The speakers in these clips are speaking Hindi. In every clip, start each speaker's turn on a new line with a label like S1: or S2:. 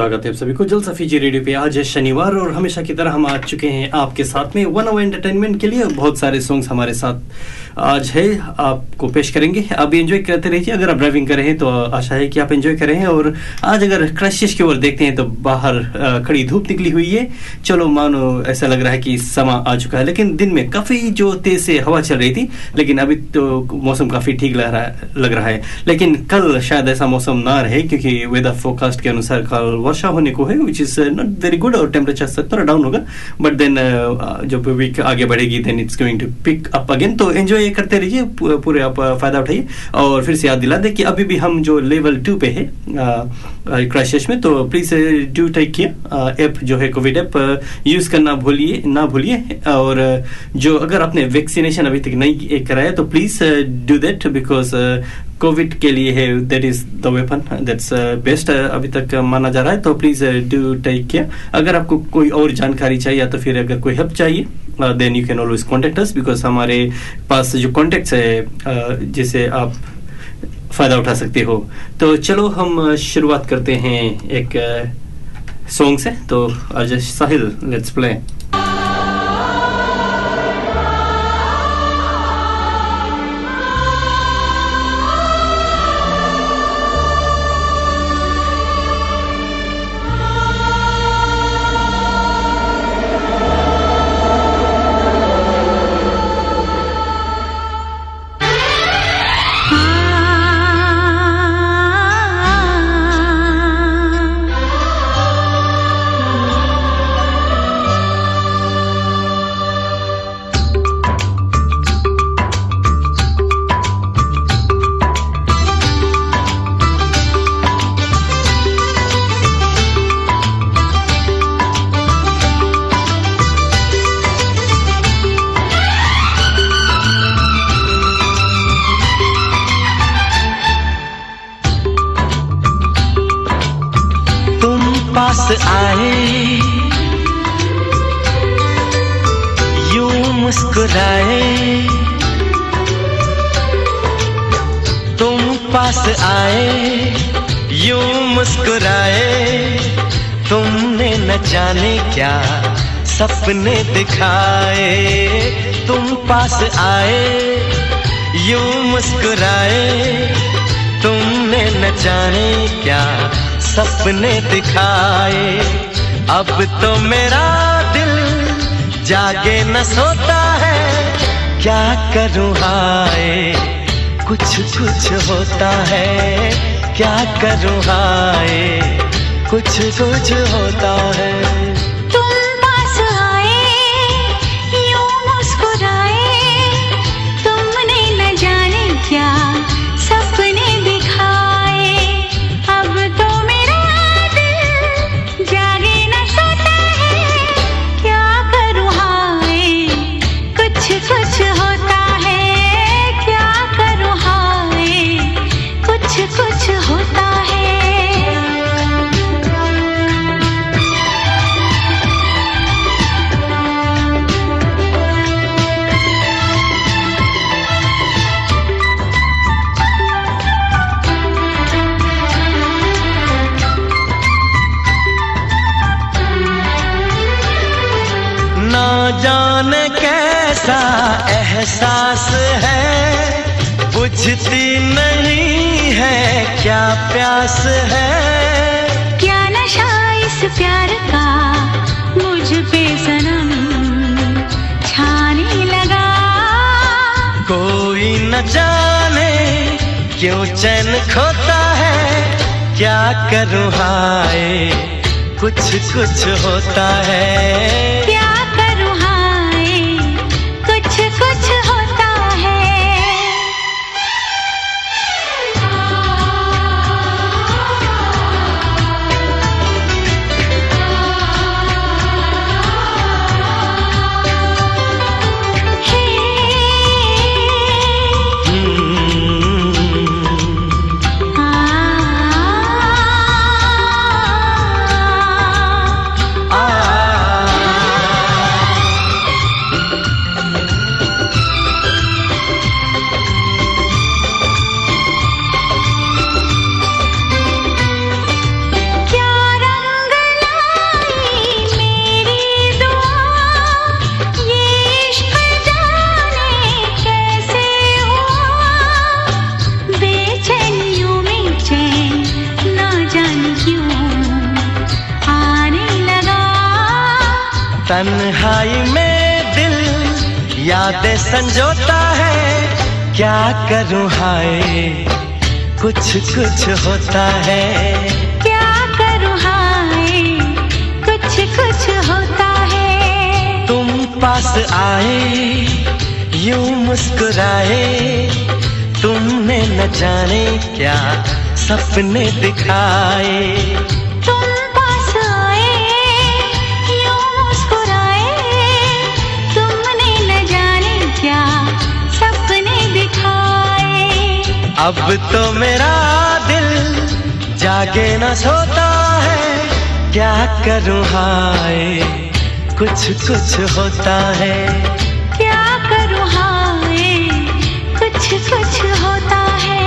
S1: स्वागत है आप सभी को। जलसा फीजी रेडियो पे आज है शनिवार और हमेशा की तरह हम आ चुके हैं आपके साथ में। वन आवर एंटरटेनमेंट के लिए बहुत सारे सॉन्ग्स हमारे साथ आज है, आपको पेश करेंगे। आप एंजॉय करते रहिए। अगर आप ड्राइविंग कर रहे हैं तो आशा है कि आप एंजॉय कर रहे हैं। और आज अगर क्रशिश की ओर देखते हैं तो बाहर खड़ी धूप निकली हुई है। चलो मानो ऐसा लग रहा है कि समा आ चुका है। लेकिन दिन में काफ़ी जो तेज से हवा चल रही थी, लेकिन अभी तो मौसम काफ़ी ठीक लग रहा है, लग रहा है। लेकिन कल शायद ऐसा मौसम ना रहे, क्योंकि वेदर फोरकास्ट के अनुसार कल वर्षा होने को है which is not very good और टेम्परेचर थोड़ा डाउन होगा बट देन जब वीक आगे बढ़ेगी then it's going to pick up again तो एंजॉय करते रहिए पूरे आप फ़ायदा उठाइए, और फिर से याद दिला दे कि अभी भी हम जो लेवल टू पे है क्राइसिस में तो please do take care app जो है कोविड ऐप यूज़ करना भूलिए, ना भूलिए, और जो अगर आपने वैक्सीनेशन अभी तक नहीं कराया तो please do that because Covid के लिए है that is the weapon that's best अभी तक माना जा रहा है तो प्लीज़ डू टेक केयर अगर आपको कोई और जानकारी चाहिए या तो फिर अगर कोई हेल्प चाहिए then you can always contact us because हमारे पास जो कॉन्टेक्ट्स है uh, जिसे आप फ़ायदा उठा सकते हो। तो चलो हम uh, शुरुआत करते हैं एक सॉन्ग से। तो आज साहिल लेट्स प्ले
S2: पास आए, यूँ मुस्कुराए, तुमने न जाने क्या सपने दिखाए। अब तो मेरा दिल जागे न सोता है, क्या करूँ हाय? कुछ कुछ होता है, क्या करूँ हाय? कुछ कुछ होता है। बुझती नहीं है क्या प्यास है?
S3: क्या नशा इस प्यार का? मुझ पे सनम छाने लगा। कोई न जाने क्यों
S2: चैन खोता है क्या करूँ हाय? कुछ कुछ होता है।
S3: क्या कुछ होता है।
S2: क्या करूँ हाय कुछ कुछ होता है।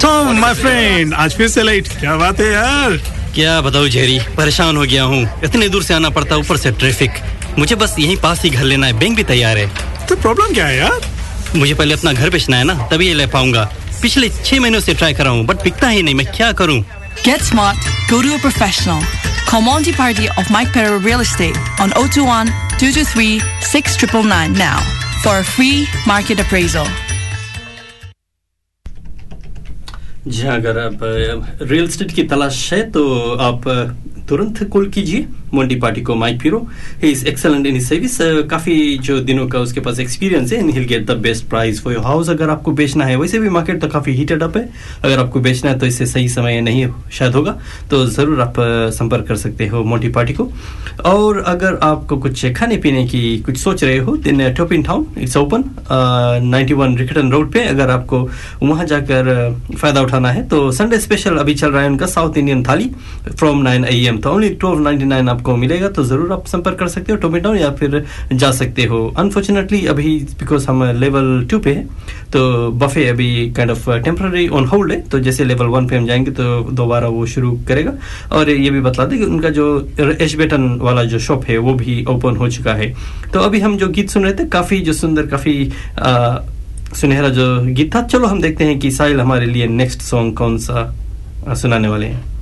S4: टॉम माय फ्रेंड आज फिर से लेट क्या बात है यार?
S1: क्या बताऊँ जेरी परेशान हो गया हूँ। इतने दूर से आना पड़ता ऊपर से ट्रैफ़िक मुझे बस यहीं पास ही घर लेना है। बैंक भी तैयार है।
S4: तो प्रॉब्लम क्या है यार?
S1: मुझे पहले अपना घर बेचना है ना तभी ये ले पाऊँगा। पिछले छह महीनों से ट्राई कर रहा हूँ बट बिकता ही नहीं मैं क्या करूँ?
S5: Get smart, go to a professional. Call Monty Party of Mike Perro Real Estate on 021 223 6999 now for a free market appraisal.
S1: जी अगर आप रियल स्टेट की तलाश है तो आप तुरंत कॉल कीजिए। मोंटी पार्टी को Mike Pero he is excellent in service काफ़ी जो दिनों का उसके पास एक्सपीरियंस है he'll get the best price for your house अगर आपको बेचना है। वैसे भी मार्केट तो काफ़ी हीटेड अप है। अगर आपको बेचना है तो इससे सही समय नहीं शायद होगा। तो ज़रूर आप संपर्क कर सकते हो मोंटी पार्टी को। और अगर आपको कुछ खाने पीने की कुछ सोच रहे हो दिन Top in Town it's open ninety one Riccarton Road पे। अगर आपको वहाँ जाकर फ़ायदा उठाना है तो संडे स्पेशल अभी चल रहा है उनका South Indian thali from nine I am तो ओनली ट्वेल्व नाइन्टी नाइन आपको मिलेगा तो ज़रूर आप संपर्क कर सकते हो टोमेटो या फिर जा सकते हो। अनफॉर्चुनेटली अभी बिकॉज़ हम लेवल टू पे है तो बफे अभी kind of temporary on hold है तो जैसे लेवल वन पे हम जाएँगे तो दोबारा वो शुरू करेगा। और ये भी बता दें कि उनका जो एश बेटन वाला जो शॉप है वो भी ओपन हो चुका है। तो अभी हम जो गीत सुन रहे थे काफ़ी जो सुंदर काफ़ी आ, सुनहरा जो गीत था चलो हम देखते हैं कि साहिल हमारे लिए नेक्स्ट सॉन्ग कौन सा सुनाने वाले हैं।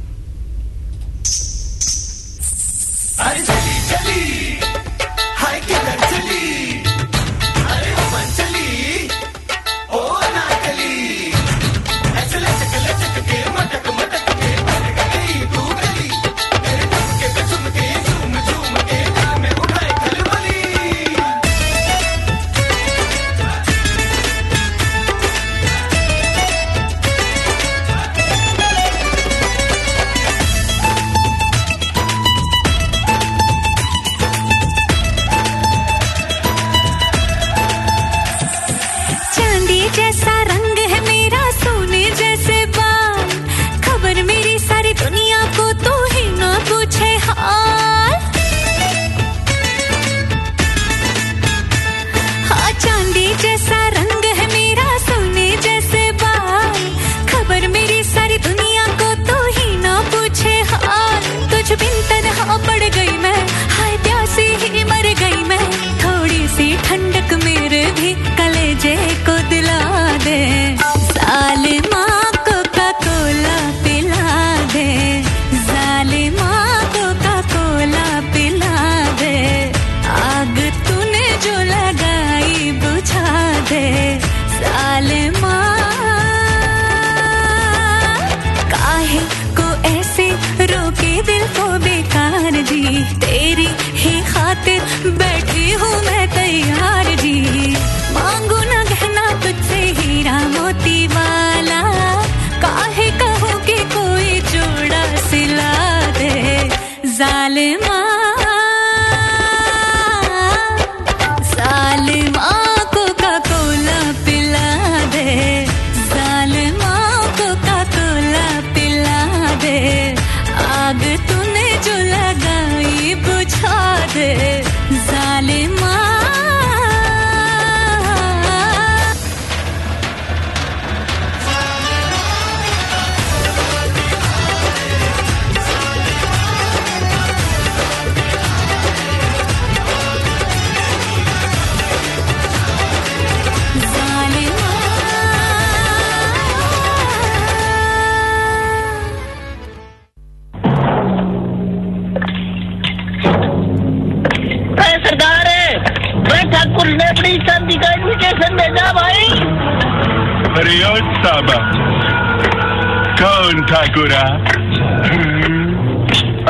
S6: ठाकुरा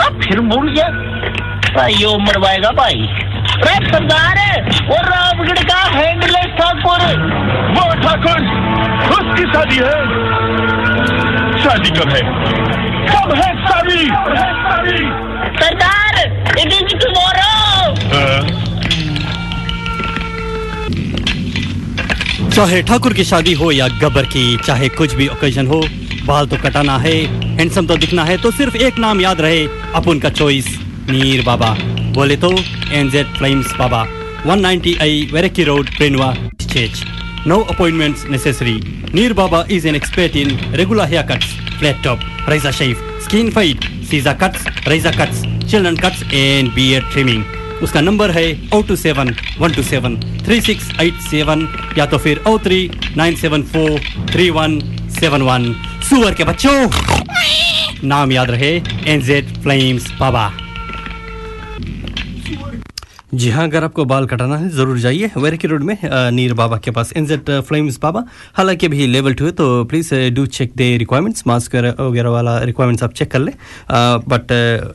S7: अब फिर भूल गया भाई यो मरवाएगा भाई। अरे सरदार वो रामगढ़ का हैंडलेस ठाकुर।
S6: वो ठाकुर उसकी शादी है। शादी कब है? कब है शादी?
S7: सरदार इट इज़ टुमारो
S1: चाहे ठाकुर की शादी हो या गब्बर की चाहे कुछ भी ओकेजन हो बाल तो कटाना है। हैंडसम तो दिखना है तो सिर्फ़ एक नाम याद रहे, अपुन का चॉइस नीर बाबा। बोले तो एनजेड फ्लेम्स बाबा। 190 आई वेरेकी road प्रिनवा no appointments necessary Neer Baba is an expert in regular haircuts flat top razor shave skin fade scissor cuts razor cuts children cuts and beard trimming उसका नंबर है O two seven one two seven three six eight seven या तो फिर O three nine seven four three one seven one सुअर के बच्चों। नाम याद रहे एनजेड फ्लेम्स बाबा जी हाँ अगर आपको बाल कटाना है, ज़रूर जाइए। वेरकी रोड में नीर बाबा के पास एनजेड फ्लेम्स बाबा हालाँकि अभी लेवल टू है तो please do check the requirements mask वगैरह वाला रिक्वायरमेंट्स आप चेक कर लें। But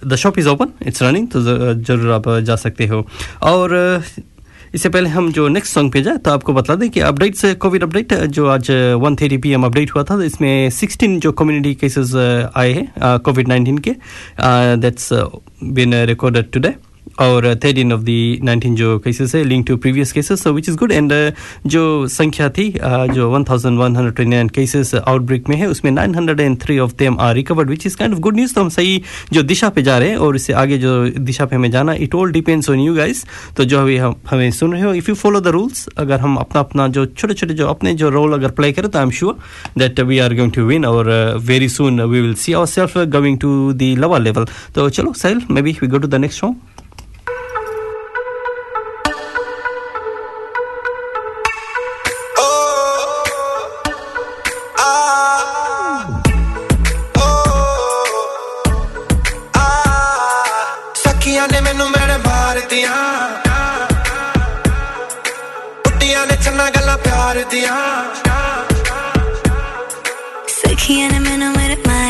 S1: the shop is open it's running तो ज़रूर आप जा सकते हो। और इससे पहले हम जो नेक्स्ट सॉन्ग पे जाए तो आपको बता दें कि अपडेट्स कोविड अपडेट जो आज वन थर्टी पी अपडेट हुआ था तो इसमें 16 जो कम्युनिटी केसेस आए हैं कोविड 19 के दैट्स बिन रिकॉर्डेड टुडे और थर्टीन ऑफ़ दी नाइनटीन जो केसेस है link to previous cases so which is good and जो संख्या थी uh, जो 1129 केसेस आउटब्रेक में है उसमें 903 of them are recovered which is kind of good news तो हम सही जो दिशा पे जा रहे हैं और इससे आगे जो दिशा पे हमें जाना it all depends on you guys तो जो अभी हम हमें सुन रहे हो if you follow the rules अगर हम अपना अपना जो छोटे छोटे जो अपने जो रोल अगर प्ले करें तो I am sure that we are going to win और very soon we will see our self going to the lower level तो चलो
S8: Sahil maybe we go to
S9: the next song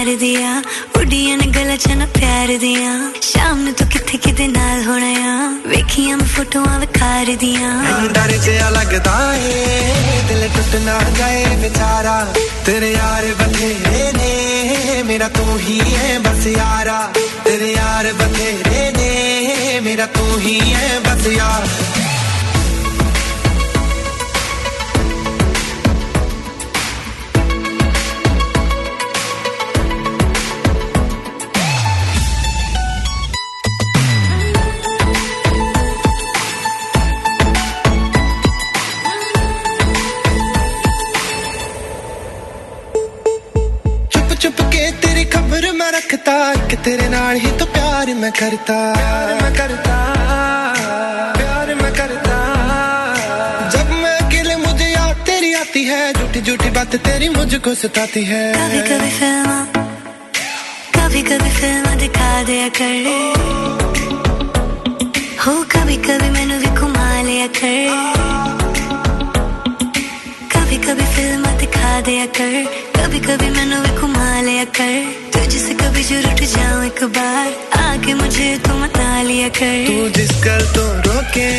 S9: मार दिया उड़िया गलत प्यार दिया। शाम
S8: तो कित कि होना वेखिया मैं फ़ोटो विखार दिया। डर जया लगता है, दिल टूटना जाए बेचारा। तेरे यार बथेरे ने, मेरा तू ही है बस यारा। तेरे यार बथेरे ने, मेरा तू ही है बस यार। ही तो प्यार मैं करता। प्यार मैं करता। प्यार मैं करता। जब मैं अकेले मुझे याद तेरी आती है, झूठी झूठी बात तेरी मुझको सताती है।
S9: कभी कभी फ़िल्म, कभी कभी फ़िल्म दिखा दिया कर। हो, कभी कभी मैनू भी घुमा लिया कर। कभी कभी फ़िल्म दिखा दिया कर। कभी कभी मैनू भी घुमा लिया कर। तुझसे कभी जो रुठ जाऊँ एक बार। आके मुझे तू मना लिया कर।
S8: तू जिस गल तो रोके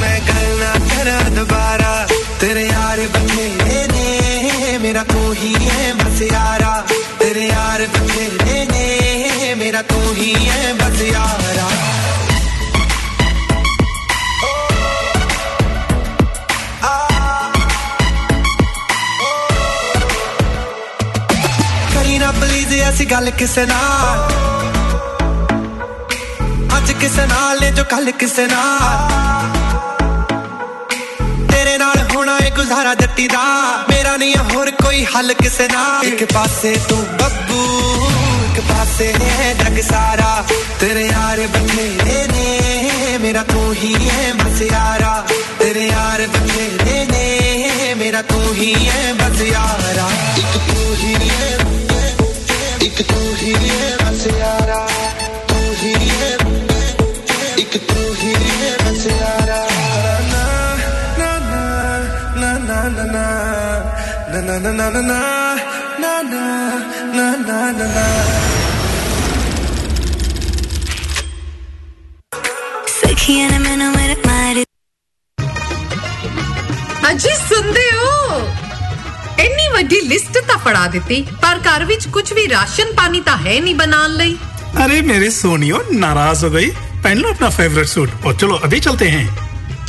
S8: मैं गल ना करा दोबारा। तेरे यार बथेरे ने मेरा तू ही है बस यारा। तेरे यार बथेरे ने मेरा तू ही है बस यारा। ਪਲੀਜ਼ ਐਸੀ ਗੱਲ ਕਿਸੇ ਨਾਲ ਅੱਜ ਕਿਸੇ ਨਾਲ ਨੇ ਜੋ ਕੱਲ ਕਿਸੇ ਨਾਲ ਤੇਰੇ ਨਾਲ ਹੋਣਾ ਏ ਗੁਜ਼ਾਰਾ ਜੱਟੀ ਦਾ ਮੇਰਾ ਨਹੀਂ ਹੈ ਹੋਰ ਕੋਈ ਹੱਲ ਕਿਸੇ ਨਾਲ ਇੱਕ ਪਾਸੇ ਤੂੰ ਬੱਬੂ ਇੱਕ ਪਾਸੇ ਹੈ ਜੱਗ ਸਾਰਾ ਤੇਰੇ ਯਾਰ ਬਥੇਰੇ ਨੇ ਮੇਰਾ ਤੂੰ ਹੀ ਹੈ ਬਸ ਯਾਰਾ ਤੇਰੇ ਯਾਰ ਬਥੇਰੇ ਨੇ ਮੇਰਾ ਤੂੰ ਹੀ ਹੈ ਬਸ ਯਾਰਾ ਇੱਕ ਤੂੰ ਹੀ ਹੈ एक तू ही मेरा सियारा तू ही एक
S10: तू ही मेरा सियारा ना ना ना ना ना ना ना ना
S3: ना ना ना ना ना
S8: ना ना हो ਇੰਨੀ ਵੱਡੀ ਲਿਸਟ ਤਾਂ ਫੜਾ ਦਿੱਤੀ ਪਰ ਘਰ ਵਿੱਚ ਕੁਝ ਵੀ ਰਾਸ਼ਨ ਪਾਣੀ ਤਾਂ ਹੈ ਨਹੀਂ ਬਣਾਉਣ ਲਈ
S11: अरे मेरे सोनियो नाराज हो गई पहन लो अपना फेवरेट सूट और चलो अभी चलते हैं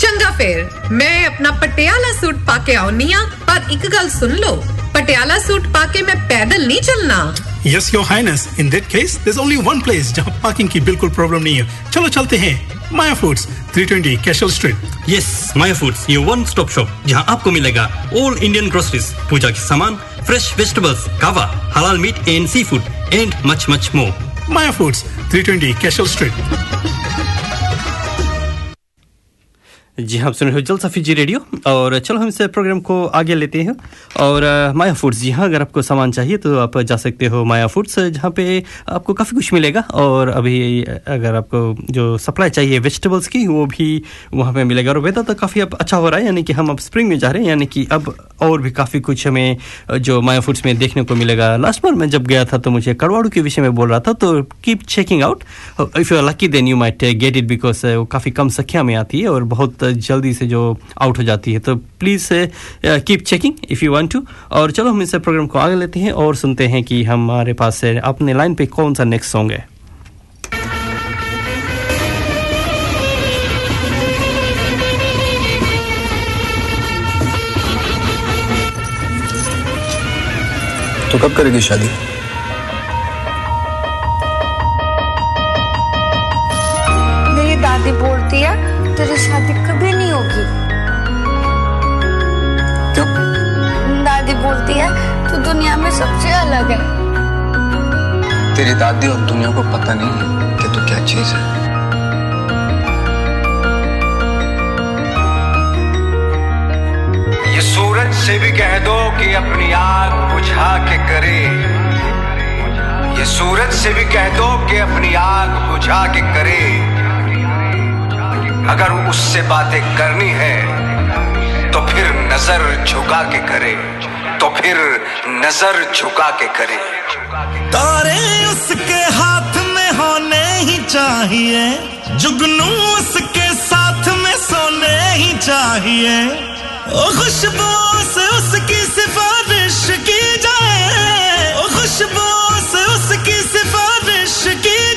S8: ਚੰਗਾ ਫੇਰ ਮੈਂ ਆਪਣਾ ਪਟਿਆਲਾ ਸੂਟ ਪਾ ਕੇ ਆਉਣੀ ਆ ਪਰ ਇੱਕ ਗੱਲ ਸੁਣ ਲਓ ਪਟਿਆਲਾ ਸੂਟ ਪਾ ਕੇ ਮੈਂ ਪੈਦਲ ਨਹੀਂ ਚੱਲਣਾ
S11: yes your highness in that case there's only one place जहाँ पार्किंग की बिल्कुल प्रॉब्लम नहीं है चलो चलते हैं Maya foods 320 Cashel street
S1: yes Maya foods ये वन स्टॉप शॉप जहां आपको मिलेगा ऑल इंडियन ग्रोसरीज पूजा के सामान फ्रेश वेजिटेबल्स कावा हलाल meat and seafood and much much more
S11: Maya foods 320 Cashel street
S1: जी हाँ आप सुन रहे हो जलसा जी रेडियो, और चलो हम इस प्रोग्राम को आगे लेते हैं। और माया फूड्स, जी हाँ अगर आपको सामान चाहिए तो आप जा सकते हो माया फूड्स, जहाँ पे आपको काफ़ी कुछ मिलेगा। और अभी, अगर आपको जो सप्लाई चाहिए वेजिटेबल्स की, वो भी वहाँ पे मिलेगा। और वेदर तो काफ़ी अब अच्छा हो रहा है, यानी कि हम अब स्प्रिंग में जा रहे हैं, यानी कि अब और भी काफ़ी कुछ हमें जो माया फूड्स में देखने को मिलेगा। लास्ट बार मैं जब गया था तो मुझे करवाड़ू के विषय में बोल रहा था तो keep checking out if you are lucky then you might get it because वो काफ़ी कम संख्या में आती है, और बहुत जल्दी से जो आउट हो जाती है। तो please keep checking if you want to और चलो, हम इस प्रोग्राम को आगे लेते हैं और सुनते हैं कि हमारे पास से अपने लाइन पे कौन सा नेक्स्ट सॉन्ग है।
S12: तो कब करेगी शादी?
S13: तेरी शादी कभी नहीं होगी। तो दादी बोलती है तू दुनिया में सबसे अलग है।
S12: तेरी दादी और दुनिया को पता नहीं है कि तू क्या चीज़ है।
S14: ये सूरज से भी कह दो कि अपनी आग बुझा के करे। ये सूरज से भी कह दो कि अपनी आग बुझा के करे। अगर उससे बातें करनी है तो फिर नज़र झुका के करे। तो फिर नज़र झुका के करे।
S10: तारे उसके हाथ में होने ही चाहिए, जुगनू उसके साथ में सोने ही चाहिए। खुशबू से उसकी सिफारिश की जाए खुशबू से उसकी सिफारिश की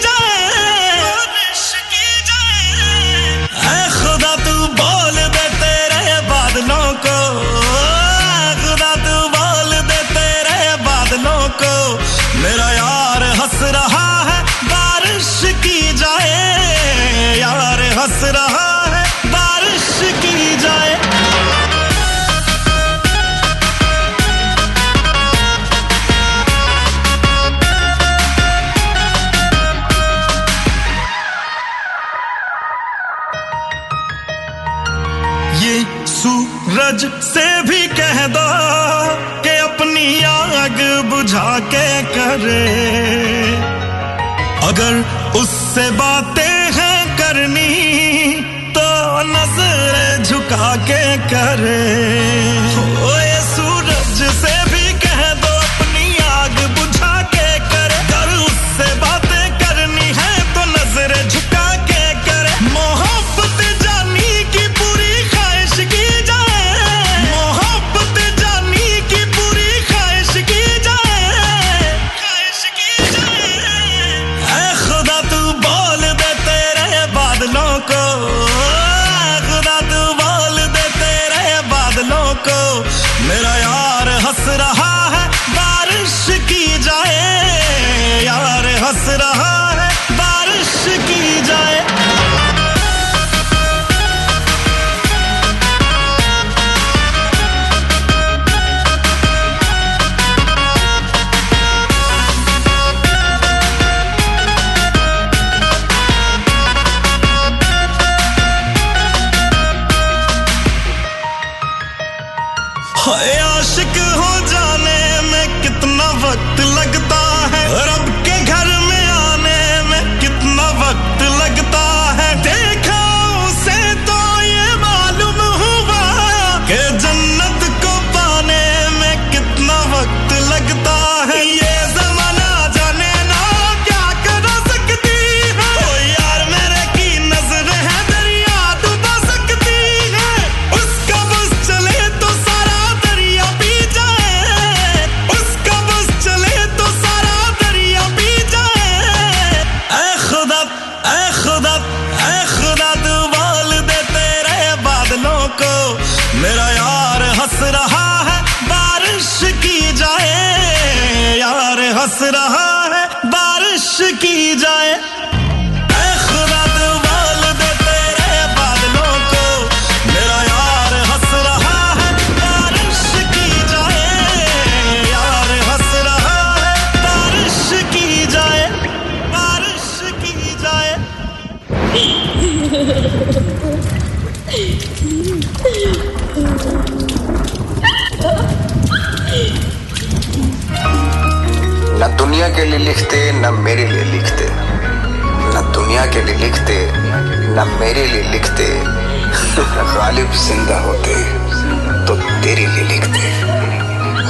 S10: आशिक हो जाने में कितना वक्त
S12: दुनिया के लिए लिखते, न मेरे लिए लिखते। न दुनिया के लिए लिखते, न मेरे लिए लिखते। गालिब ज़िंदा होते तो तेरे लिए लिखते।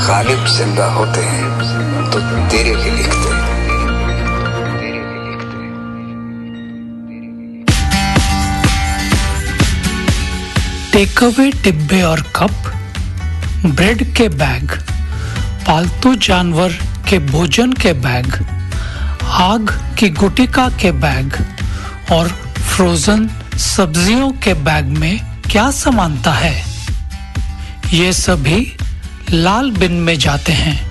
S12: गालिब ज़िंदा होते हैं तो तेरे लिए लिखते।
S15: टेक अवे डिब्बे और कप ब्रेड के बैग पालतू जानवर के भोजन के बैग, आग की गुटिका के बैग और फ्रोजन सब्जियों के बैग में क्या समानता है? ये सभी लाल बिन में जाते हैं।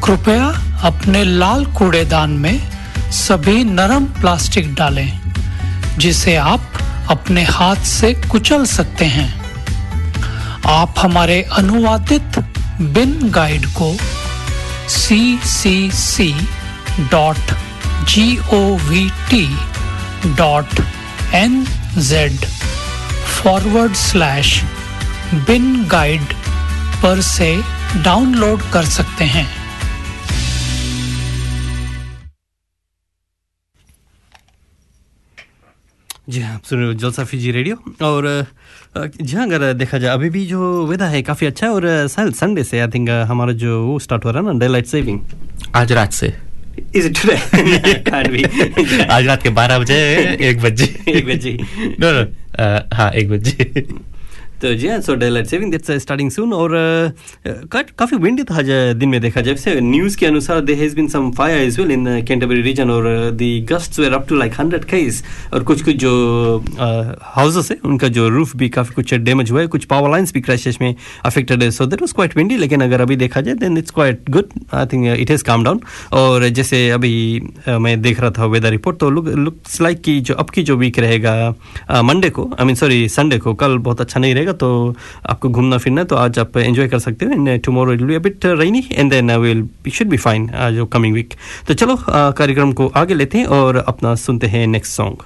S15: कृपया अपने लाल कूड़ेदान में सभी नरम प्लास्टिक डालें, जिसे आप अपने हाथ से कुचल सकते हैं। आप हमारे अनुवादित बिन गाइड को C C C dot G O V T dot N Z forward slash bin guide पर से डाउनलोड कर सकते हैं।
S1: जी हाँ सुन रहे हो जलसा फिजी रेडियो। और जी हाँ अगर देखा जाए अभी भी जो वेदर है काफ़ी अच्छा है। और सर शायद संडे से आई थिंक हमारा जो वो स्टार्ट हो रहा है ना डे लाइट सेविंग
S16: आज रात से।
S1: इज़ इट टुडे
S16: आज रात के बारह बजे एक बजे।
S1: एक बजे।
S16: नो नो हाँ एक बजे।
S1: तो जी हाँ so daylight saving that's starting soon और अ, काफ़ी विंडी था आज दिन में देखा जैसे न्यूज़ के अनुसार there has been some fire as well in Canterbury region और the gusts were up to like 100 case और कुछ कुछ जो हाउसेस है उनका जो रूफ भी काफ़ी कुछ डैमेज हुआ है। कुछ पावर लाइंस भी क्रैशेस में अफेक्टेड है। So that was quite windy लेकिन अगर अभी देखा जाए then it's quite good I think it has come down और जैसे अभी मैं देख रहा था वेदर रिपोर्ट तो लुक लुक्स लाइक कि जो अब की जो वीक रहेगा मंडे को आई मीन सॉरी संडे को कल बहुत अच्छा नहीं रहेगा तो आपको घूमना फिरना तो आज आप एंजॉय कर सकते हैं। And tomorrow it will be bit rainy and then will should be fine जो कमिंग वीक तो चलो कार्यक्रम को आगे लेते हैं और अपना सुनते हैं
S9: next song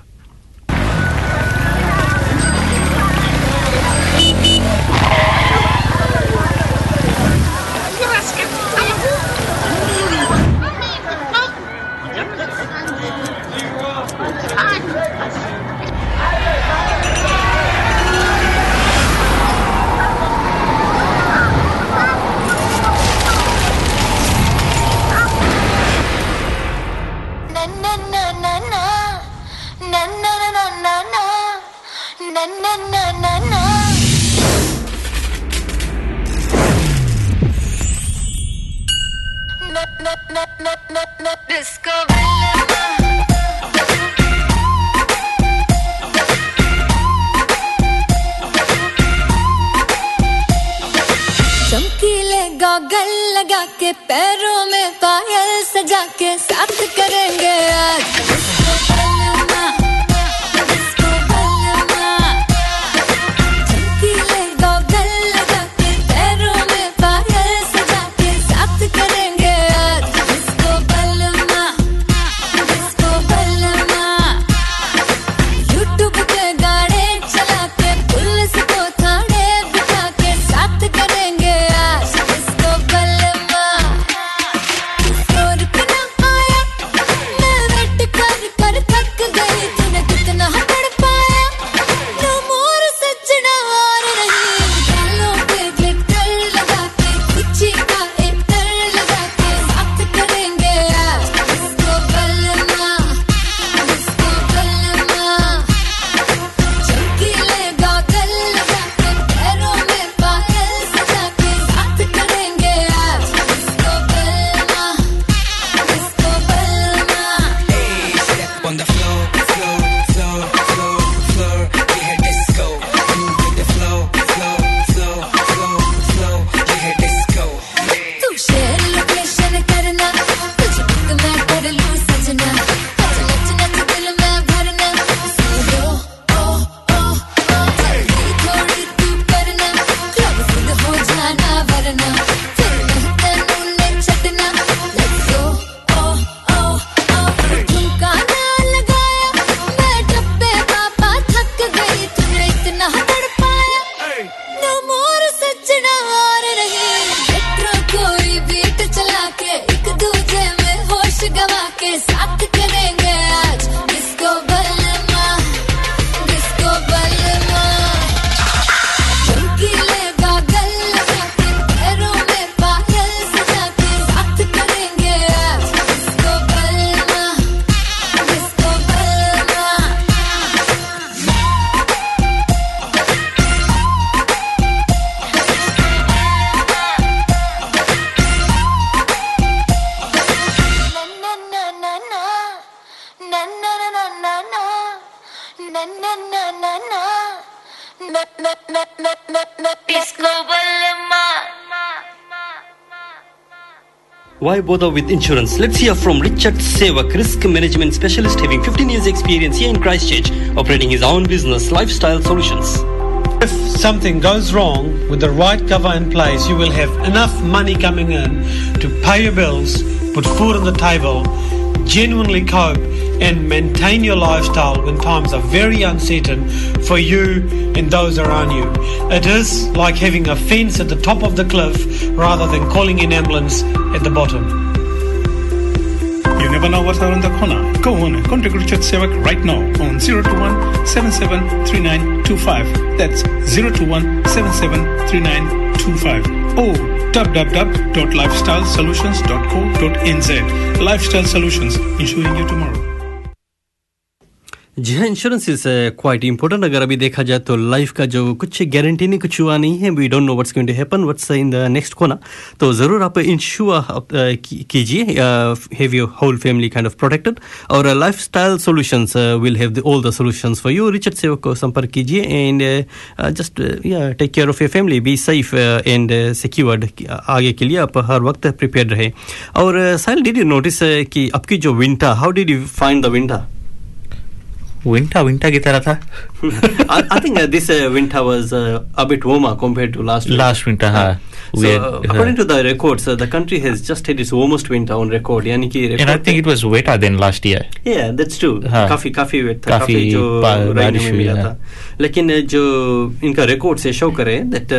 S1: Why bother with insurance? Let's hear from Richard Sevak, risk management specialist having 15 years experience here in Christchurch, operating his own business, Lifestyle Solutions.
S17: If something goes wrong with the right cover in place, you will have enough money coming in to pay your bills, put food on the table, genuinely cope, and maintain your lifestyle when times are very uncertain for you and those around you. It is like having a fence at the top of the cliff rather than calling an ambulance at the bottom.
S11: You never know what's around the corner. Go on and contact Richard Sevak right now on 021 773925. That's 021 773925. Or www.lifestylesolutions.co.nz. Lifestyle Solutions, ensuring you tomorrow.
S1: जी हाँ इंश्योरेंस इज़ क्वाइट इंपॉर्टेंट अगर अभी देखा जाए तो लाइफ का जो कुछ गारंटी नहीं, कुछ हुआ नहीं है we don't know what's going to happen what's in the next कोना तो ज़रूर आप इंश्योर कीजिए have your whole family kind of protected और lifestyle solutions will have all the solutions for you Richard Sevak को संपर्क कीजिए and just take care of your family be safe and secured आगे के लिए आप हर वक्त प्रिपेयर रहे. और साइल डिड यू नोटिस कि आपकी जो winter how did you find the winter
S16: winter winter की तरह था
S1: I, I think uh, this uh, winter was uh, a bit warmer compared to last winter.
S16: Last winter, हाँ.
S1: So,
S16: We had-
S1: uh, according to the records, uh, the country has just had its warmest winter on record. यानी कि
S16: and I
S1: record
S16: think it was wetter than last year
S1: yeah, that's true.
S16: हाँ.
S1: काफी काफी वेट था
S16: काफी
S1: काफी जो
S16: बा-
S1: राइन
S16: बारिश
S1: में
S16: हुई,
S1: मिला
S16: हाँ.
S1: था लेकिन uh, जो इनका रिकॉर्ड से शो करे that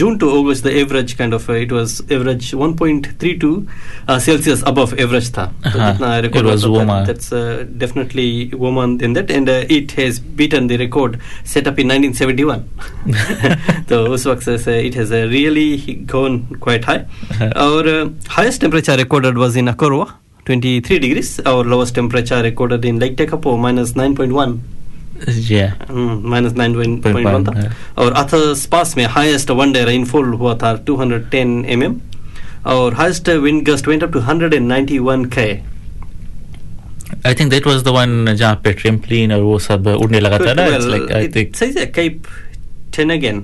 S1: June to August the average kind of it was average 1.32 Celsius above average था तो
S16: हाँ,
S1: जितना
S16: it
S1: record
S16: was warmer.
S1: that's uh, definitely warmer than that and uh, it has beaten the record set up in 1971 तो उस वक्त से it has uh, really gone quite high और uh, highest temperature recorded was in Akorwa 23 degrees our lowest temperature recorded in Lake Tekapo minus 9.1
S16: yeah
S1: minus nine point one था और अथर्स पास में हाईएस्ट वन डे रेनफॉल हुआ था 210 एम एम और highest wind gust went up to 191 के
S16: I think that was the one जहाँ पे ट्रेम्पलिन और वो सब उड़ने लगा था ना it's like I think
S1: सही से कैप टेन अगेन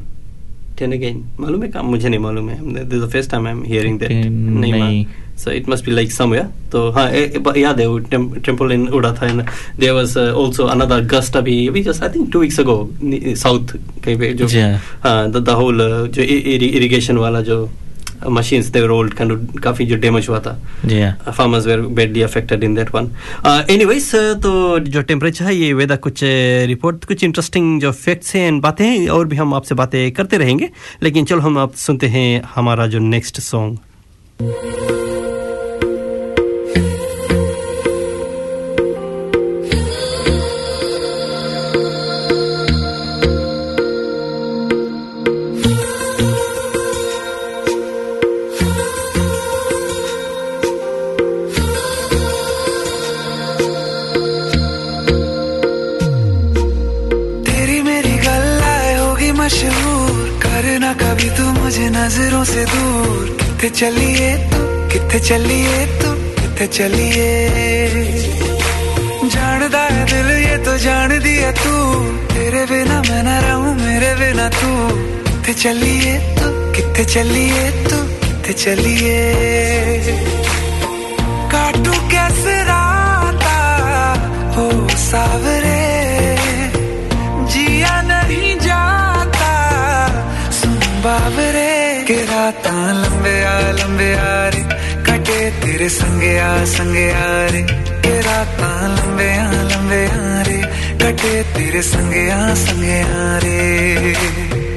S1: टेन अगेन मालूम है काम मुझे नहीं मालूम है। This the first time I am hearing that नहीं
S16: नहीं।
S1: So it must be like somewhere तो हाँ याद है वो इन उड़ा था and there was also another gust अभी अभी just I think 2 weeks ago south कहीं पे जो।
S16: हाँ
S1: द होल जो इरिगेशन वाला जो मशीन्स दे रोल्ड काइंड काफ़ी जो डैमेज हुआ था।
S16: जी हाँ।
S1: Farmers were badly affected in that one anyways uh, तो जो टेम्परेचर है ये वेदर कुछ रिपोर्ट कुछ इंटरेस्टिंग जो फैक्ट्स हैं एंड बातें हैं और भी हम आपसे बातें करते रहेंगे। लेकिन चलो हम आप सुनते हैं हमारा जो नेक्स्ट सॉन्ग
S18: करना कभी तू मुझे नज़रों से दूर। किथे चलिए तू किथे चलिए तू किथे चलिए। जानदा है दिल ये तो जान दिया तू। तेरे बिना मैं ना रहूँ, मेरे बिना तू। किथे चलिए तू किथे चलिए तू किथे चलिए। काटू कैसे राता हो सावरे। बाबरे के राता लंबे आ लंबे आ रे। कटे तेरे संगे आ संगे आ रे। के राता लंबे आ लंबे आ रे। कटे तेरे संगे आ संगे आ रे।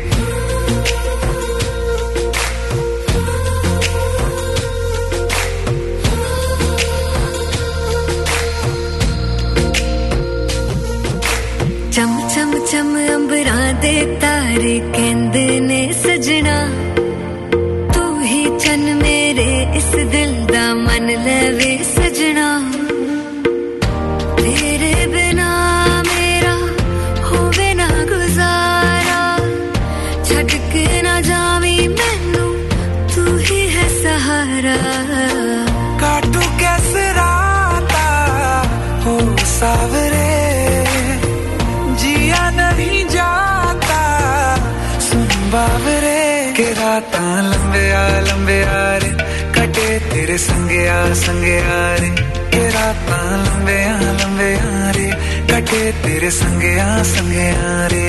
S18: कटे तेरे संगे आ रे के रातां लंबे आ लंबे रे कटे तेरे संगे आ संगे आ रे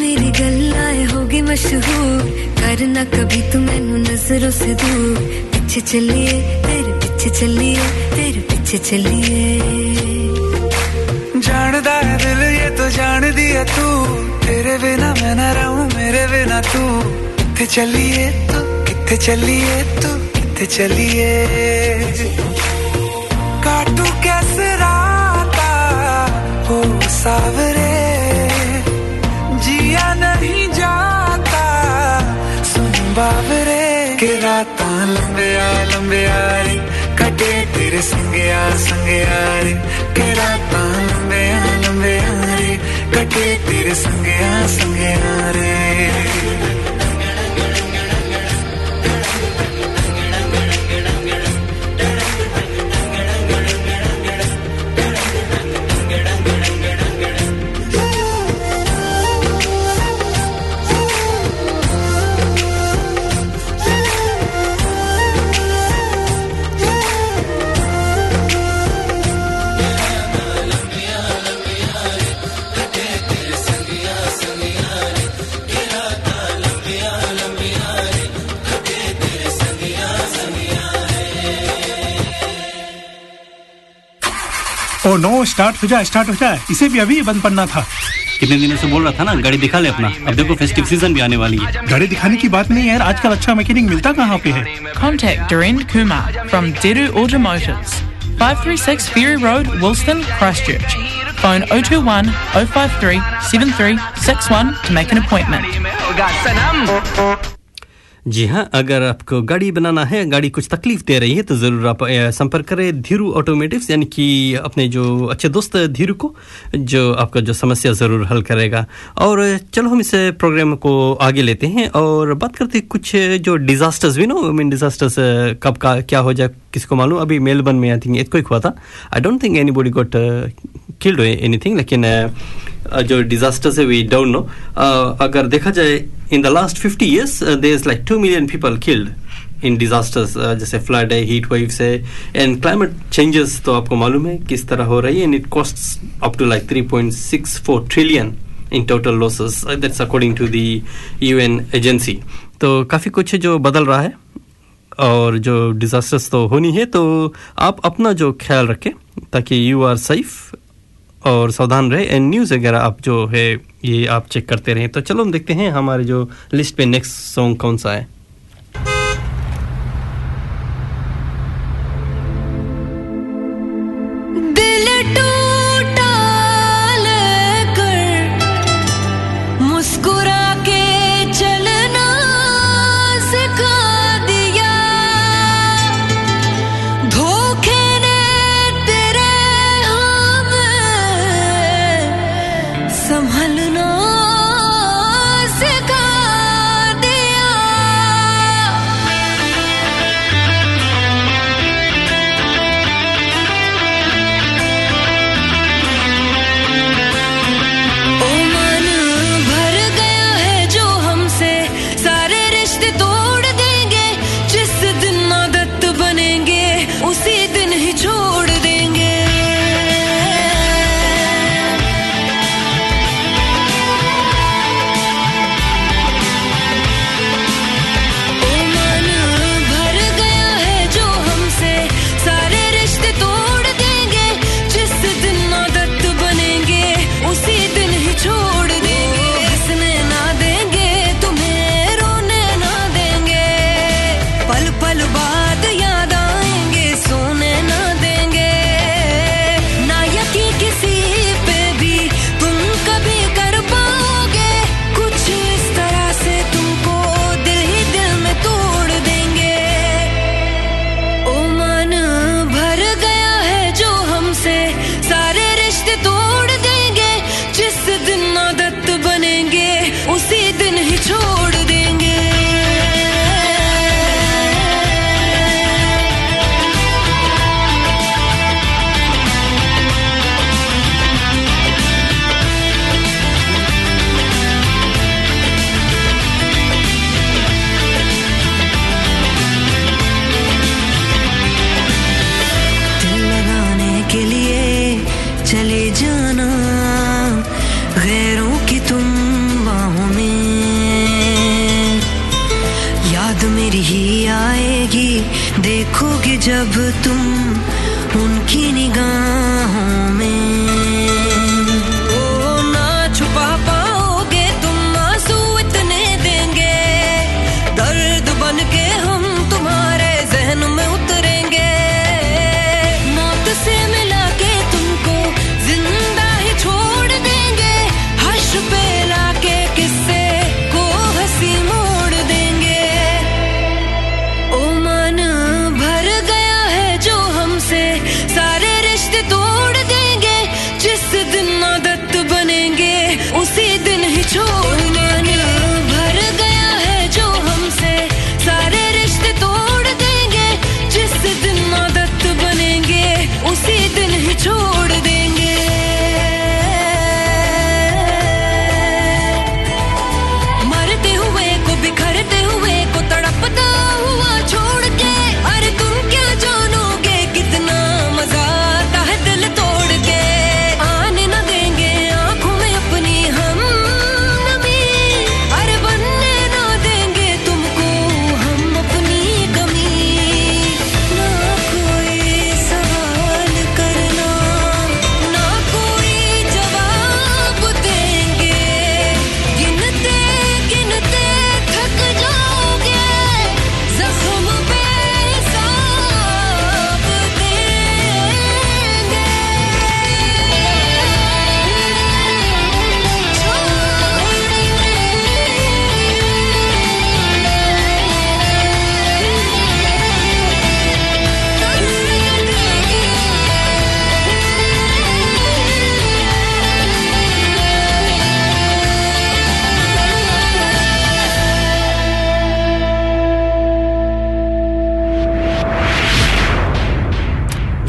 S9: मेरी मशहूर करना कभी तू मैनू नज़रों से दूर। पीछे चलिए, तेरे पीछे चलिए, तेरे पीछे चलिए।
S18: जानदा है दिल ये तो जान दिया तू। तेरे बिना मैं ना रहूँ मेरे बिना तू। किथे चलिए तू किथे चलिए तू किथे चलिए। काटू कैसे राता हो सावरे। जिया नहीं जाता सुन बावरे। के रातां लंबे आ कटे तेरे संगया संगया रे। के रातां लंबे आ लंबे रे। कटे, तेरे संगया संगया रे।
S11: ओ नो स्टार्ट हो जाए स्टार्ट हो जाए। इसे भी अभी बंद पड़ना था।
S1: कितने दिनों से बोल रहा था ना गाड़ी दिखा ले अपना। अब देखो फेस्टिव सीज़न भी आने वाली है।
S11: गाड़ी दिखाने की बात नहीं है यार आजकल अच्छा मैकेनिक मिलता कहाँ पे है?
S5: Contact Doreen Kumar from Deru Automotives, 536 Ferry Road, Wilston, Christchurch. Phone 021 053 7361 to make an appointment.
S1: जी हाँ अगर आपको गाड़ी बनाना है, गाड़ी कुछ तकलीफ़ दे रही है तो ज़रूर आप संपर्क करें धीरू ऑटोमेटिव्स, यानी कि अपने जो अच्छे दोस्त धीरू को, जो आपका जो समस्या ज़रूर हल करेगा। और चलो हम इस प्रोग्राम को आगे लेते हैं और बात करते हैं कुछ जो डिज़ास्टर्स भी नो मीन डिज़ास्टर्स कब का, क्या हो जाए, किसको मालूम? अभी मेलबर्न में आई थिंक एक हुआ था। I don't think anybody got killed anything लेकिन जो डिजास्टर्स है वी डोंट नो अगर देखा जाए in the last 50 years there is like two million people killed in disasters जैसे फ्लड है हीट वेव्स है एंड क्लाइमेट चेंजेस तो आपको मालूम है किस तरह हो रही है and it cost up to like 3.64 trillion in total losses that's according to the UN agency तो काफ़ी कुछ जो बदल रहा है, और जो डिजास्टर्स तो होनी है तो आप अपना जो ख्याल रखें, ताकि यू आर सेफ़ और सावधान रहे। एंड न्यूज़ वगैरह आप जो है, ये आप चेक करते रहें तो चलो हम देखते हैं हमारे जो लिस्ट पे नेक्स्ट सॉन्ग कौन सा है।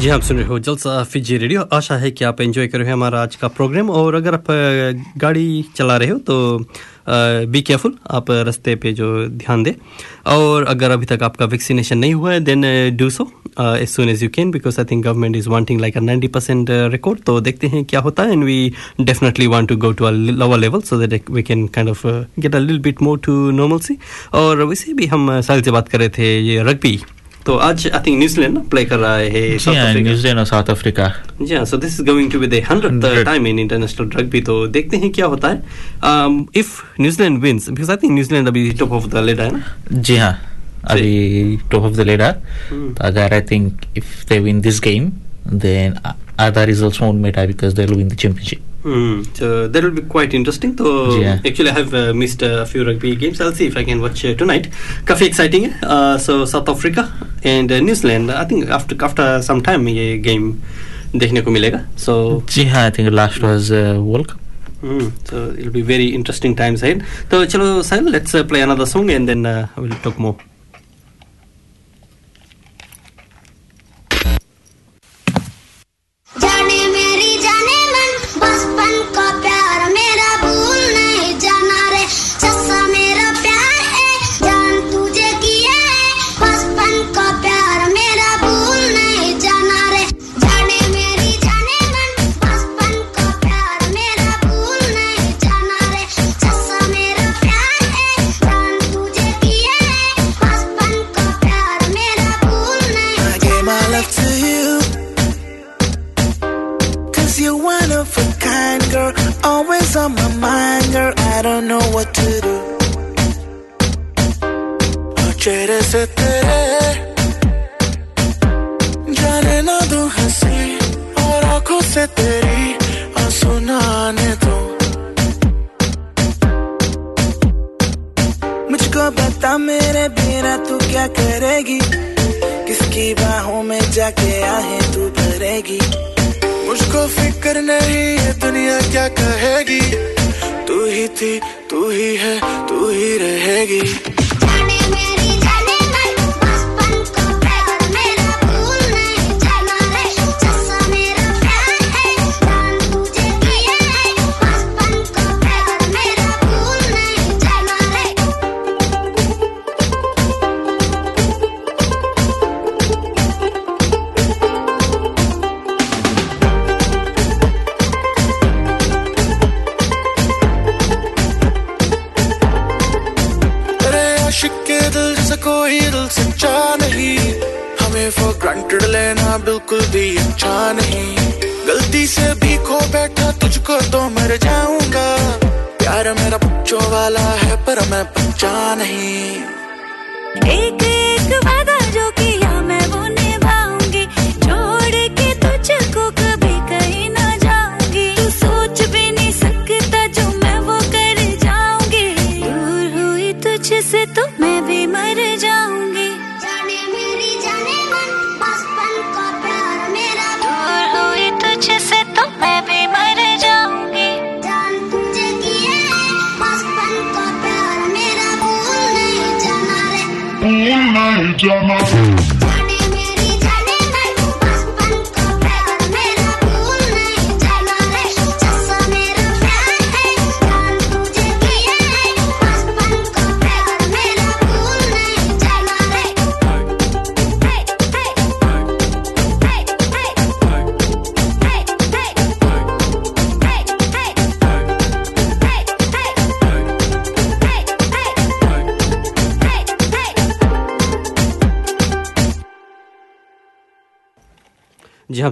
S3: जी हाँ,
S1: आप सुन रहे हो जलसा फिजी रेडियो। आशा है कि आप एंजॉय कर रहे हैं हमारा आज का प्रोग्राम और अगर आप गाड़ी चला रहे हो तो बी केयरफुल आप रास्ते पे जो ध्यान दें। और अगर अभी तक आपका वैक्सीनेशन नहीं हुआ है then do so as soon as you can because I think government is wanting like a 90 percent record तो देखते हैं क्या होता है। And we definitely want to go to a lower level so that we can kind of get a little bit more to normalcy और वैसे भी हम साहिल से बात कर रहे थे ये रग्बी तो आज आई थिंक न्यूजीलैंड प्ले कर रहा है
S16: हाँ न्यूजीलैंड और साउथ अफ्रीका
S1: जी हाँ so this is going to be the hundred time in international rugby तो देखते हैं क्या होता है। If New Zealand wins because I think New Zealand अभी टॉप ऑफ़ द लेडर है ना।
S16: जी हाँ अभी टॉप ऑफ़ द लेडर. तो अगर I think if they win this game then other results won't matter because they'll win the championship
S1: Hmm. So that will be quite interesting. So
S16: Yeah.
S1: actually, I have uh, missed a few rugby games. I'll see if I can watch uh, tonight. काफी exciting है. Uh, so South Africa and uh, New Zealand. I think after after some time ये game देखने को मिलेगा. So
S16: जी हाँ I think last was world cup
S1: Hmm, so it'll be very interesting times ahead. So chalo Sahil, let's uh, play another song and then uh, we'll talk more.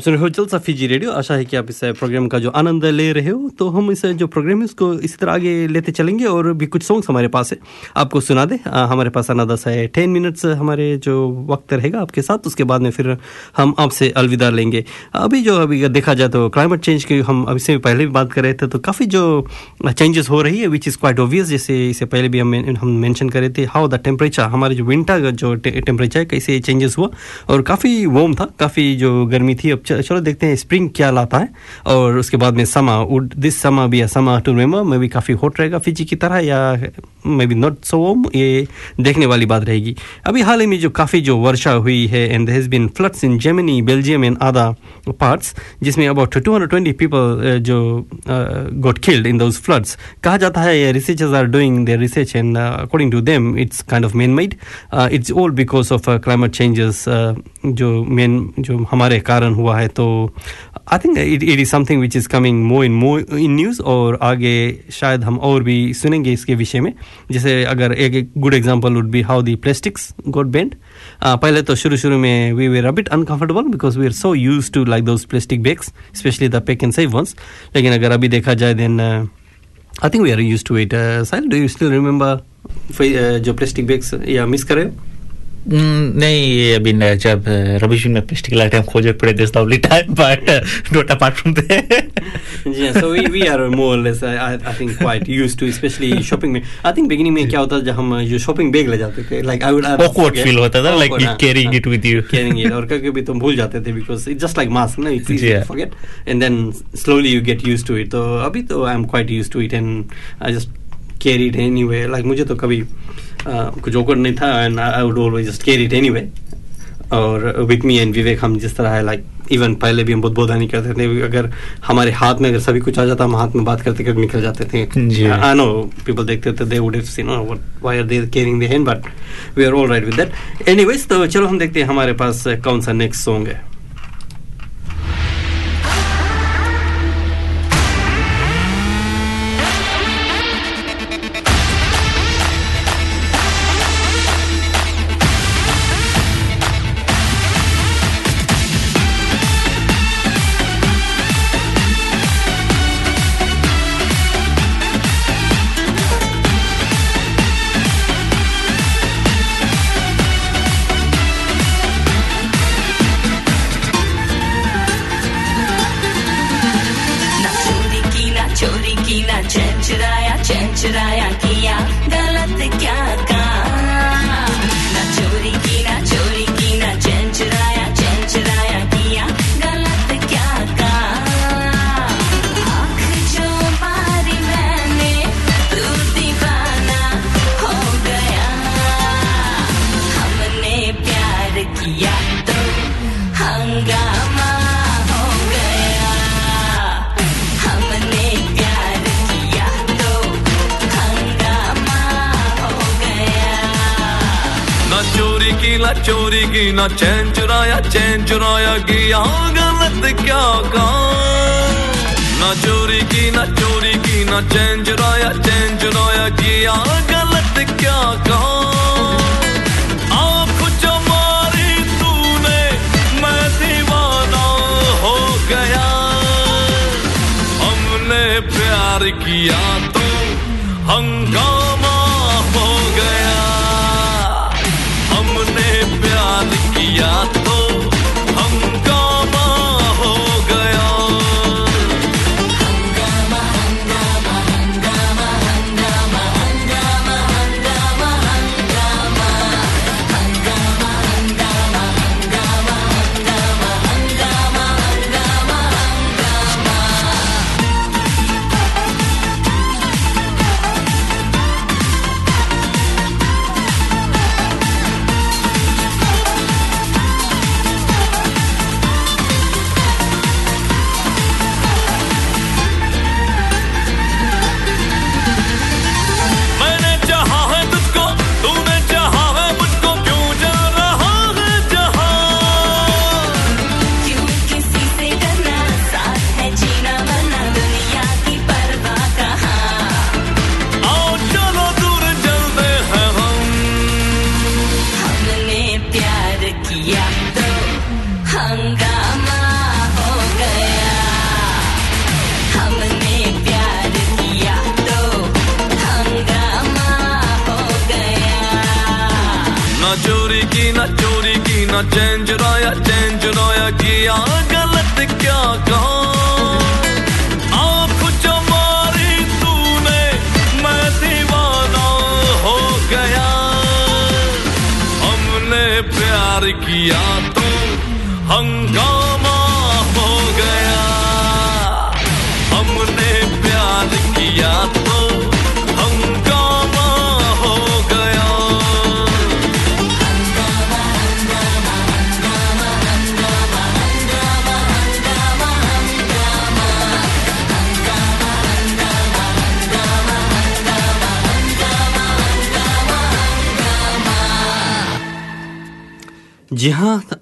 S1: आप सुन रहे हो जलसा फीजी रेडियो। आशा है कि आप इस प्रोग्राम का जो आनंद ले रहे हो। तो हम इस जो प्रोग्राम है उसको इसी तरह आगे लेते चलेंगे और भी कुछ सॉन्ग्स हमारे पास है। आपको सुना दे आ, हमारे पास आना दस है। टेन मिनट्स हमारे जो वक्त रहेगा आपके साथ उसके बाद में फिर हम आपसे अलविदा लेंगे। अभी जो अभी देखा जाए तो क्लाइमेट चेंज की हम अभी से पहले भी बात कर रहे थे तो काफ़ी जो चेंजेस हो रही है विच इज़ क्वाइट ऑब्वियस जैसे इससे पहले भी हम हम मेंशन कर थे हाउ द टेम्परेचर हमारे जो विंटर जो टेम्परेचर है कैसे चेंजेस हुआ। और काफ़ी वार्म था काफ़ी जो गर्मी थी अब चलो देखते हैं स्प्रिंग क्या लाता है। और उसके बाद में summer would this summer be summer to remember may भी काफ़ी हॉट रहेगा फिजी की तरह, या maybe not so warm ये देखने वाली बात रहेगी। अभी हाल ही में जो काफ़ी जो वर्षा हुई है and has been floods in Germany Belgium and other parts जिसमें अबाउट 220 पीपल जो got killed in those floods कहा जाता है researchers are doing their research and according to them it's kind of man made it's all because of climate changes जो मेन जो हमारे कारण हुआ है तो I think it it is something which is coming more in more in news और आगे शायद हम और भी सुनेंगे इसके विषय में। जैसे अगर एक एक good example would be how the plastics got banned पहले तो शुरू शुरू में we were a bit uncomfortable because we are so use to like those plastic bags specially the Pak and Save ones लेकिन अगर अभी देखा जाए then I think we are use to it soil do you still remember जो प्लास्टिक बैग्स या मिस कर हो
S16: Mm, नहीं ये जब रबिश में प्लास्टिक आइटम खोजे पड़े this only time but not apart from
S1: yeah, so we, we are more or less I, I I think quite used to especially shopping में I think beginning में क्या होता था जब हम जो shopping bag ले जाते थे like I would I would
S16: Awkward
S1: forget-
S16: feel होता था, like
S1: हाँ,
S16: carrying
S1: हाँ,
S16: it with you.
S1: carrying it और कभी कभी तुम भूल जाते थे because it's just like mask ना it's easy
S16: Yeah.
S1: to forget and then slowly you get used to it तो अभी तो I'm quite used to it and I just carry it anyway like मुझे तो कभी uh, कुछ awkward नहीं था and I I would always just carry it anyway. और विथ मी एंड विवेक हम जिस तरह है लाइक इवन पहले भी हम बहुत बोधा नहीं करते थे अगर हमारे हाथ में अगर सभी कुछ आ जाता हम हाथ में बात करते करते निकल जाते थे। आई नो पीपल देखते थे they would have seen why are they caring the hand but we are all right with that anyways तो चलो हम देखते हैं हमारे पास कौन सा नेक्स्ट सॉन्ग है।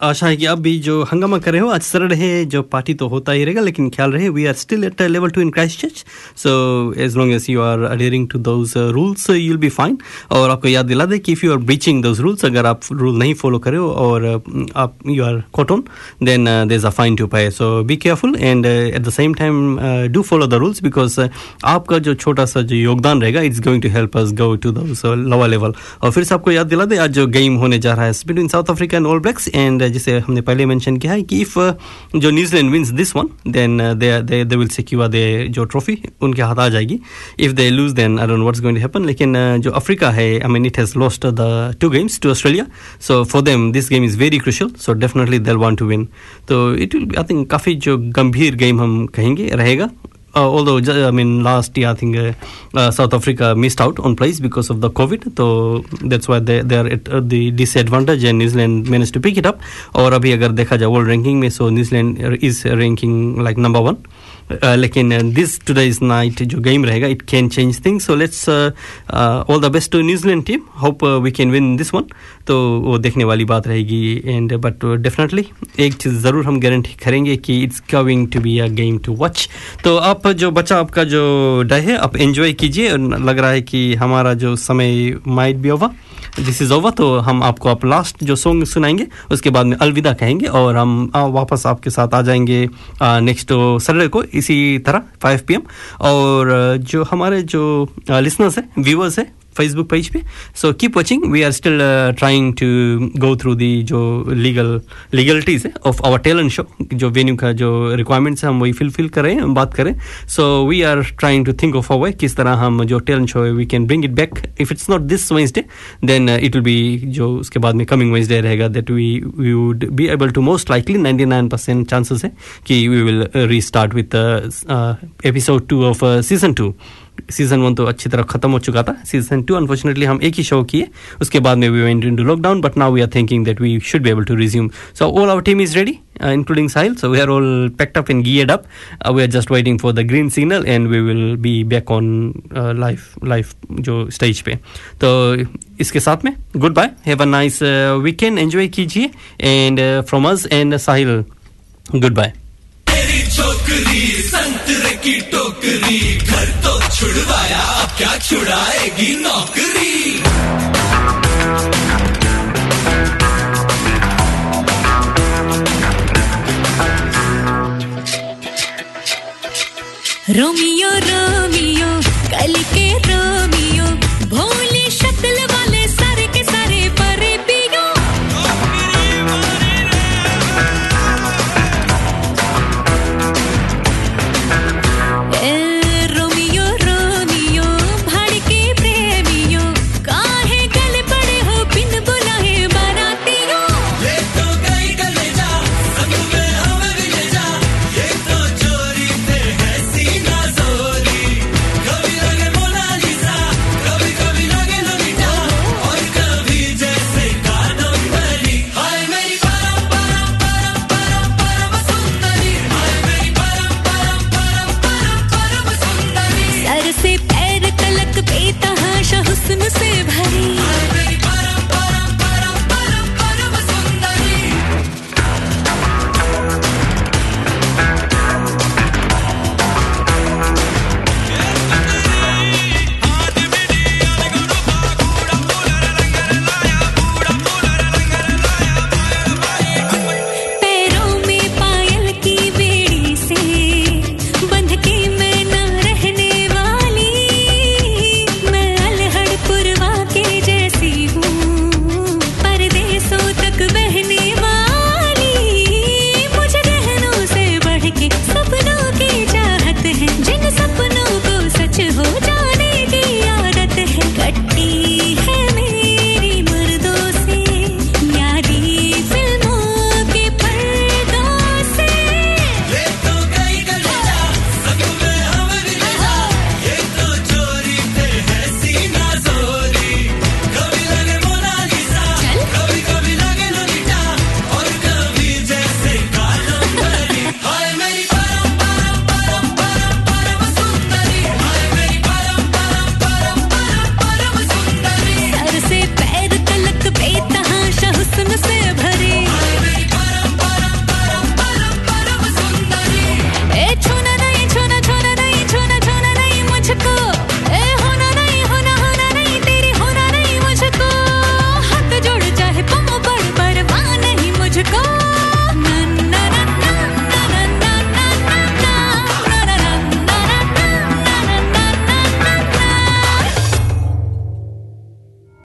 S1: आशा है कि आप भी जो हंगामा कर रहे हो आज सर है जो पार्टी तो होता ही रहेगा लेकिन ख्याल रहे we are still at level two in Christchurch so as long as you are adhering to those rules you will be fine और आपको याद दिला दे कि if you are breaching those rules अगर आप रूल नहीं फॉलो करे हो और uh, आप you are caught on then there is a fine to pay so be careful and at the same time do follow the rules because आपका जो छोटा सा जो योगदान रहेगा it's going to help us go to the lower level और फिर से आपको याद दिला दे आज जो गेम होने जा रहा है between south Africa and All Blacks and जिसे हमने पहले मेंशन किया है कि इफ़ जो New Zealand wins this one then they they will secure they जो ट्रॉफी उनके हाथ आ जाएगी। If they lose then I don't what's going to happen लेकिन uh, जो अफ्रीका है I mean it has lost the two games to Australia so for them this game is very crucial so definitely they want to win तो इट विल आई थिंक काफ़ी जो गंभीर गेम हम कहेंगे रहेगा। Uh, although I mean last year I think uh, uh, South Africa missed out on place because of the COVID, so that's why they they are at uh, the disadvantage and New Zealand managed to pick it up. और अभी अगर देखा जाए वर्ल्ड रैंकिंग में so New Zealand is ranking like number one लेकिन दिस टुडेज नाइट जो गेम रहेगा it can change things so let's all the best to New Zealand team hope we can win this one तो वो देखने वाली बात रहेगी एंड बट डेफिनेटली एक चीज़ ज़रूर हम गारंटी करेंगे कि it's going to be a game to watch तो आप जो बचा, आपका जो डे है, आप एंजॉय कीजिए। लग रहा है कि हमारा जो समय might be over this is over तो हम आपको आप लास्ट जो सॉन्ग सुनाएँगे, उसके बाद में अलविदा कहेंगे और हम वापस आपके साथ आ जाएँगे नेक्स्ट सैटरडे को इसी तरह 5 पीएम और जो हमारे जो लिसनर्स हैं व्यूवर्स है फेसबुक पेज पे. So keep watching we are still trying to go through the जो लीगल लीगलिटीज है ऑफ़ आवर टैलेंट शो जो वेन्यू का जो रिक्वायरमेंट्स है हम वही फिलफिल करें हम बात करें so we are trying to think of a way किस तरह हम जो टैलेंट शो है we can bring it back if it's not this Wednesday then it will be जो उसके बाद में कमिंग वेंसडे रहेगा that we we would be able to most likely 99 percent chances है कि we will restart with episode two of season two season one तो अच्छी तरह खत्म हो चुका था। सीज़न टू अनफॉर्चुनेटली हम एक ही शो किए। उसके बाद में we went into lockdown but now we are thinking that we should be able to resume so all our team is ready including we are all packed up and geared up. Uh, we are just waiting for the green signal and we will be back on uh, live live जो स्टेज पे। तो इसके साथ में goodbye have a nice weekend enjoy कीजिए. And from us and
S10: Sahil goodbye खतरे की टोकरी, घर तो छुड़वाया, अब क्या छुड़ाएगी नौकरी?
S3: रोमियो रोमियो, कल के रो